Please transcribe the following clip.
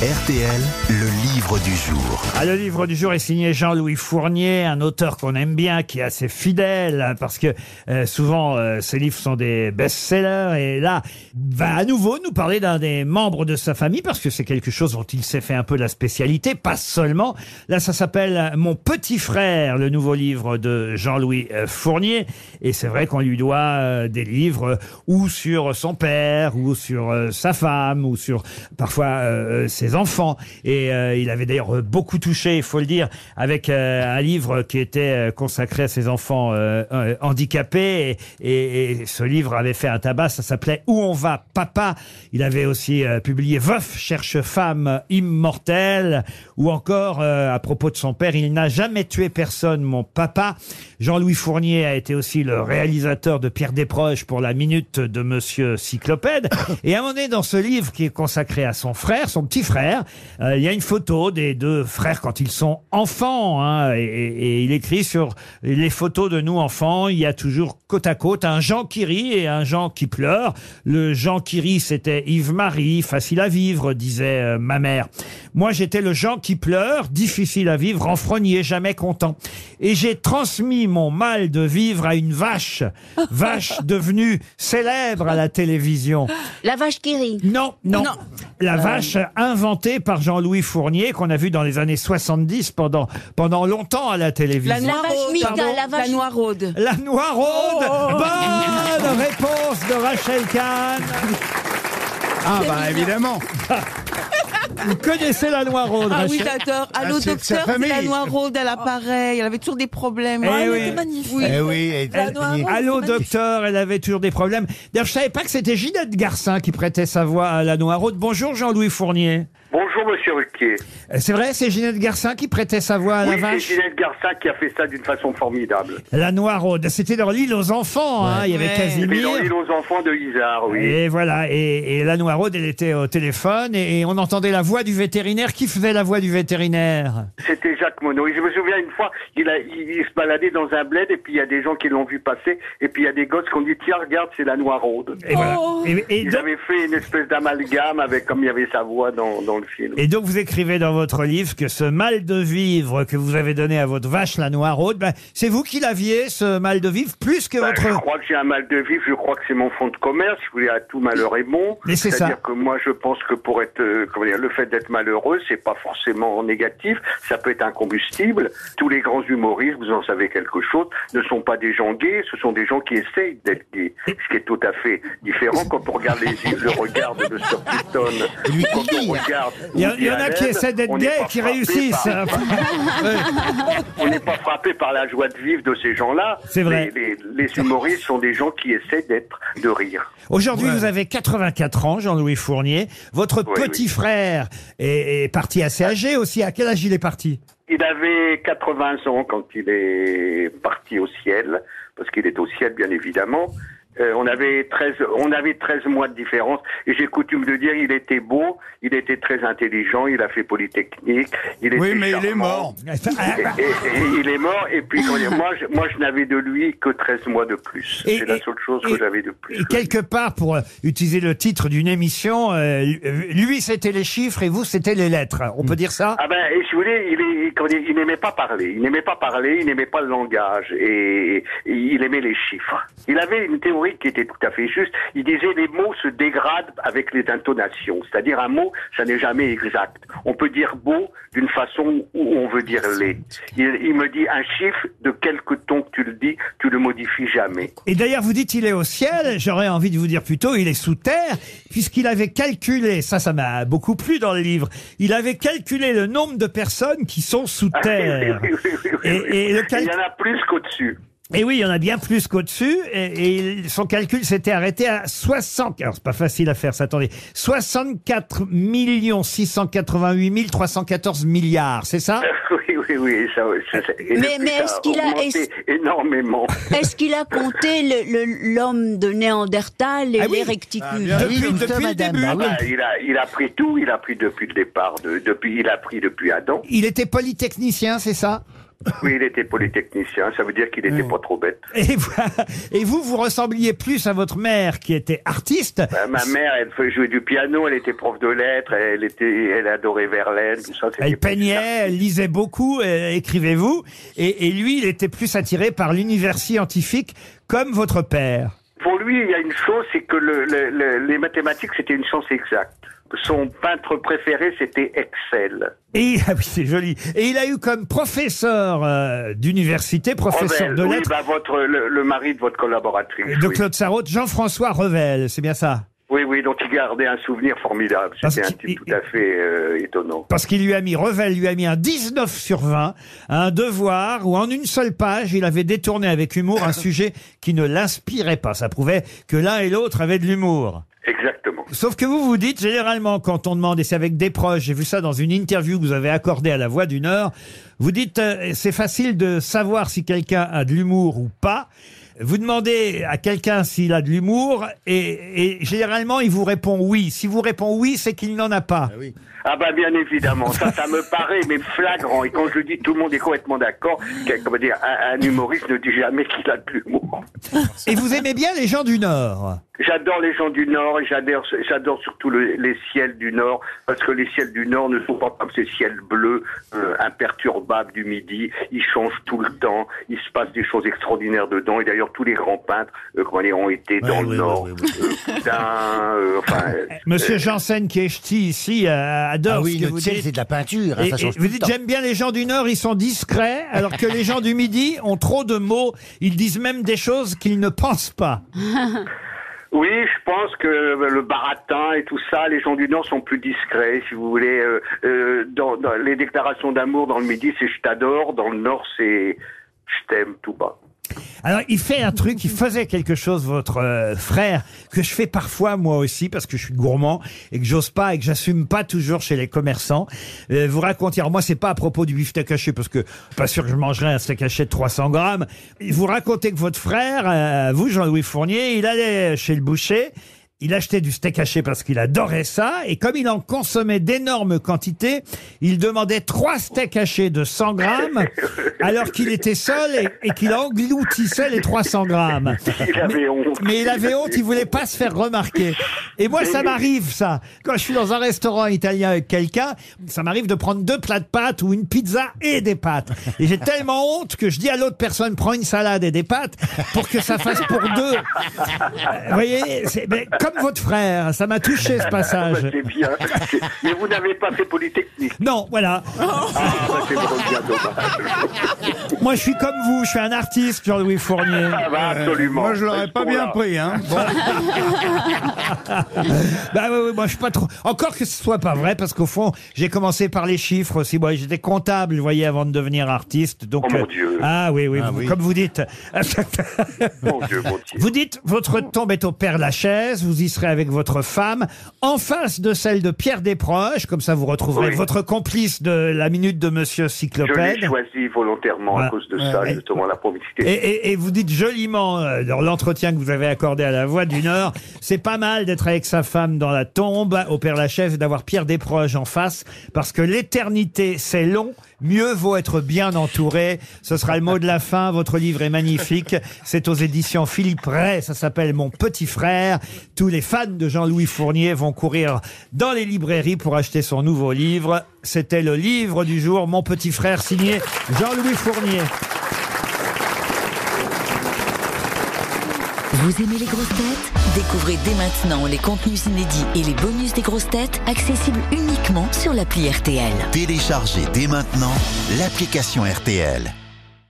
RTL, le livre du jour. Ah, le livre du jour est signé Jean-Louis Fournier, un auteur qu'on aime bien, qui est assez fidèle, hein, parce que euh, souvent euh, ses livres sont des best-sellers, et là, va à nouveau nous parler d'un des membres de sa famille, parce que c'est quelque chose dont il s'est fait un peu la spécialité, pas seulement. Là, ça s'appelle Mon petit frère, le nouveau livre de Jean-Louis euh, Fournier, et c'est vrai qu'on lui doit des livres ou sur son père, ou sur sa femme, ou sur parfois euh, enfants. Et euh, il avait d'ailleurs euh, beaucoup touché, il faut le dire, avec euh, un livre qui était consacré à ses enfants handicapés. Et, ce livre avait fait un tabac, ça s'appelait Où on va, papa? Il avait aussi publié Veuf cherche femme immortelle, ou encore à propos de son père, il n'a jamais tué personne, mon papa. Jean-Louis Fournier a été aussi le réalisateur de Pierre Desproges pour la minute de Monsieur Cyclopède. Et à un moment donné, dans ce livre qui est consacré à son frère, son petit frère, euh, il y a une photo des deux frères quand ils sont enfants. hein, et, et- et il écrit sur les photos de nous enfants, il y a toujours côte à côte un Jean qui rit et un Jean qui pleure. Le Jean qui rit, c'était Yves-Marie, facile à vivre, disait euh, ma mère. Moi, j'étais le Jean qui pleure, difficile à vivre, renfrogné, jamais content. Et j'ai transmis mon mal de vivre à une vache, vache devenue célèbre à la télévision. La vache qui rit. Non, non. Non. La vache inventée par Jean-Louis Fournier, qu'on a vu dans les années 70 pendant, pendant longtemps à la télévision. La vache Pardon la vache. La noiraude. La Noiraude Oh. Bonne réponse de Rachel Kahn Ah bah évidemment. Vous connaissez la Noiraude, Ah oui, Rachel j'adore. Ah, Allô, c'est de sa docteur, c'est la famille. noiraude, elle a pareil. Elle avait toujours des problèmes. Eh Ah, elle oui. était magnifique. Oui. Eh oui, et- La Noiraude. Allô, docteur, elle avait toujours des problèmes. D'ailleurs, je savais pas que c'était Ginette Garcin qui prêtait sa voix à la Noiraude. Bonjour, Jean-Louis Fournier. Bonjour Monsieur Ruquier. Euh, C'est vrai, c'est Ginette Garcin qui prêtait sa voix à la Oui, c'est vache Ginette Garcin qui a fait ça d'une façon formidable. La Noiraude, c'était dans l'île aux enfants, hein, il y avait Ouais. Et Casimir. dans l'île aux enfants de Isard, oui. Et voilà, et, et la Noiraude, elle était au téléphone et, et on entendait la voix du vétérinaire. Qui faisait la voix du vétérinaire? C'était Jacques Monod. Et je me souviens une fois, il, a, il, il se baladait dans un bled et puis il y a des gens qui l'ont vu passer et puis il y a des gosses qui ont dit tiens regarde c'est la Noiraude. Et voilà. Et, et Ils donc, avaient fait une espèce d'amalgame avec comme il y avait sa voix dans, dans le film. et donc vous écrivez dans votre livre que ce mal de vivre que vous avez donné à votre vache, la Noiraude, ben, c'est vous qui l'aviez, ce mal de vivre, plus que Bah, votre... Je crois que j'ai un mal de vivre, je crois que c'est mon fond de commerce, vous voulez, à tout malheur est bon. Mais c'est ça. C'est-à-dire que moi, je pense que pour être, euh, comment dire, le fait d'être malheureux, c'est pas forcément négatif, ça peut être un combustible. Tous les grands humoristes, vous en savez quelque chose, ne sont pas des gens gays, ce sont des gens qui essayent d'être gays. Ce qui est tout à fait différent quand on regarde les, le regard de Mr. Keaton. Lui, quand il on regarde Il y, a- il y en a qui essaient d'être on n'est gays pas et qui frappé réussissent. par- on n'est pas frappé par la joie de vivre de ces gens-là. C'est vrai. Les, les- les humoristes sont des gens qui essaient d'être, de rire. Aujourd'hui, vous avez 84 ans, Jean-Louis Fournier. Votre Oui, petit oui. frère est, est parti assez âgé aussi. À quel âge il est parti? Il avait 80 ans quand il est parti au ciel, parce qu'il est au ciel, bien évidemment. Euh, on avait 13, on avait 13 mois de différence, et j'ai coutume de dire, il était beau, il était très intelligent, il a fait Polytechnique, il Oui, mais il est mort. Et, et- et il est mort, et puis moi, je, moi, je n'avais de lui que 13 mois de plus. C'est la seule chose que j'avais de plus. Et quelque part, pour euh, utiliser le titre d'une émission, euh, lui c'était les chiffres et vous c'était les lettres. On peut dire ça? Ah ben, et si vous voulez, il n'aimait pas parler. Il n'aimait pas parler, il n'aimait pas le langage. Et, et il aimait les chiffres. Il avait une théorie qui était tout à fait juste. Il disait les mots se dégradent avec les intonations. C'est-à-dire un mot, ça n'est jamais exact. On peut dire beau d'une façon où on veut dire laid. Il, il me dit un chiffre, de quelque ton que tu le dis, tu le modifies jamais. Et d'ailleurs, vous dites il est au ciel. J'aurais envie de vous dire plutôt il est sous terre, puisqu'il avait calculé. Ça, ça m'a beaucoup plu dans le livre. Il avait calculé le nombre de personnes qui sont sous terre. Et- et le Il y en a plus qu'au-dessus. Et oui, il y en a bien plus qu'au-dessus. Et, et son calcul s'était arrêté à 60. Alors, c'est pas facile à faire, ça, attendez. 64 688 314 milliards, c'est ça? Oui, oui, oui, ça, ça- Mais- mais est-ce qu'il a- est-ce- énormément. Est-ce qu'il a compté le- le- l'homme de Néandertal et Ah oui. les recticules Depuis, comme ça, depuis le madame. début. Ah. Ah, il, a, il a pris tout, il a pris depuis le départ, de, depuis, il a pris depuis Adam. Il était polytechnicien, c'est ça? Oui, il était polytechnicien, ça veut dire qu'il n'était pas trop bête. et vous, et vous, vous ressembliez plus à votre mère qui était artiste. Euh, ma mère, elle faisait jouer du piano, elle était prof de lettres, elle était, elle adorait Verlaine, tout ça. Elle peignait, elle lisait beaucoup, euh, écrivez-vous. Et, et lui, il était plus attiré par l'univers scientifique comme votre père. Pour lui, il y a une chose, c'est que le, le- le- les mathématiques, c'était une science exacte. Son peintre préféré, c'était Excel. Et ah oui, c'est joli. Et il a eu comme professeur euh, d'université, professeur Revel, de oui, lettres bah, votre, le, le mari de votre collaboratrice. de oui. Claude Sarraute, Jean-François Revel, c'est bien ça? Oui, oui, dont il gardait un souvenir formidable. C'était un type tout à fait euh, étonnant. Parce qu'il lui a mis, Revel lui a mis un 19 sur 20, un devoir où en une seule page, il avait détourné avec humour un sujet qui ne l'inspirait pas. Ça prouvait que l'un et l'autre avaient de l'humour. Exactement. Sauf que vous vous dites, généralement, quand on demande, et c'est avec des proches, j'ai vu ça dans une interview que vous avez accordée à la Voix du Nord, vous dites, euh, c'est facile de savoir si quelqu'un a de l'humour ou pas. Vous demandez à quelqu'un s'il a de l'humour, et, et généralement, il vous répond oui. Si vous répond oui, c'est qu'il n'en a pas. Ah bah bien évidemment, ça, ça me paraît mais flagrant. Et quand je le dis, tout le monde est complètement d'accord. que- Comment dire, un, un humoriste ne dit jamais qu'il a de l'humour. Et vous aimez bien les gens du Nord? J'adore les gens du Nord et j'adore, j'adore surtout le- les ciels du Nord parce que les ciels du Nord ne sont pas comme ces ciels bleus euh, imperturbables du Midi. Ils changent tout le temps. Il se passe des choses extraordinaires dedans. Et d'ailleurs, tous les grands peintres, euh, comment dire, ont été dans le Nord. ouais, ouais, Euh, euh, enfin. euh, Monsieur Janssen, qui est ch'ti ici, euh, adore Ah oui, ce que le vous ciel, dites. c'est de la peinture. hein, Et- ça change vous tout dites, temps. j'aime bien les gens du Nord, ils sont discrets, alors que les gens du Midi ont trop de mots. Ils disent même des choses qu'ils ne pensent pas. Oui, je pense que le baratin et tout ça, les gens du Nord sont plus discrets, si vous voulez. Euh, euh, dans, dans les déclarations d'amour dans le Midi, c'est je t'adore. Dans le Nord, c'est je t'aime tout bas. Alors, il fait un truc, il faisait quelque chose, votre euh, frère, que je fais parfois moi aussi, parce que je suis gourmand et que j'ose pas et que j'assume pas toujours chez les commerçants. Euh, vous racontiez, alors moi c'est pas à propos du beefsteak haché, parce que pas sûr que je mangerais un steak haché de 300 grammes. Vous racontez que votre frère, euh, vous Jean-Louis Fournier, il allait chez le boucher, il achetait du steak haché parce qu'il adorait ça, et comme il en consommait d'énormes quantités, il demandait trois steaks hachés de 100 grammes, alors qu'il était seul et, et qu'il engloutissait les 300 grammes. Il avait honte. Mais il avait honte, il voulait pas se faire remarquer. Et moi, ça m'arrive, ça. Quand je suis dans un restaurant italien avec quelqu'un, ça m'arrive de prendre deux plats de pâtes ou une pizza et des pâtes. Et j'ai tellement honte que je dis à l'autre personne, prends une salade et des pâtes pour que ça fasse pour deux. Vous voyez, c'est- mais comme votre frère, ça m'a touché ce Bah, passage. c'est bien. C'est- Mais vous n'avez pas fait Polytechnique. Non, voilà. Ah, bah, c'est vraiment bien dommage. Moi, je suis comme vous, je suis un artiste, Jean-Louis Fournier. Ah, bah, absolument. Moi, je l'aurais pas bien Voilà. pris, hein. Bon. Bah oui, oui, moi je suis pas trop. Encore que ce soit pas vrai, parce qu'au fond, j'ai commencé par les chiffres aussi. Moi, j'étais comptable, vous voyez, avant de devenir artiste. Donc, Oh, mon euh, Dieu. Ah oui, oui, Ah vous- oui. comme vous dites. Mon Dieu, mon Dieu. vous dites, votre tombe est au Père Lachaise, vous y serez avec votre femme, en face de celle de Pierre Desproges, comme ça vous retrouverez Oui. votre complice de la minute de Monsieur Je l'ai Cyclopède. choisi volontairement à cause de ça, Ouais. justement, la Et, probité. et- et vous dites joliment euh, dans l'entretien que vous avez accordé à la Voix du Nord, c'est pas mal d'être avec sa femme dans la tombe au Père Lachaise et d'avoir Pierre Desproges en face, parce que l'éternité c'est long, mieux vaut être bien entouré. Ce sera le mot de la fin. Votre livre est magnifique. C'est aux éditions Philippe Ray. Ça s'appelle Mon petit frère. Tous les fans de Jean-Louis Fournier vont courir dans les librairies pour acheter son nouveau livre. C'était le livre du jour, Mon petit frère, signé Jean-Louis Fournier. Vous aimez les grosses têtes? Découvrez dès maintenant les contenus inédits et les bonus des grosses têtes accessibles uniquement sur l'appli RTL. Téléchargez dès maintenant l'application RTL.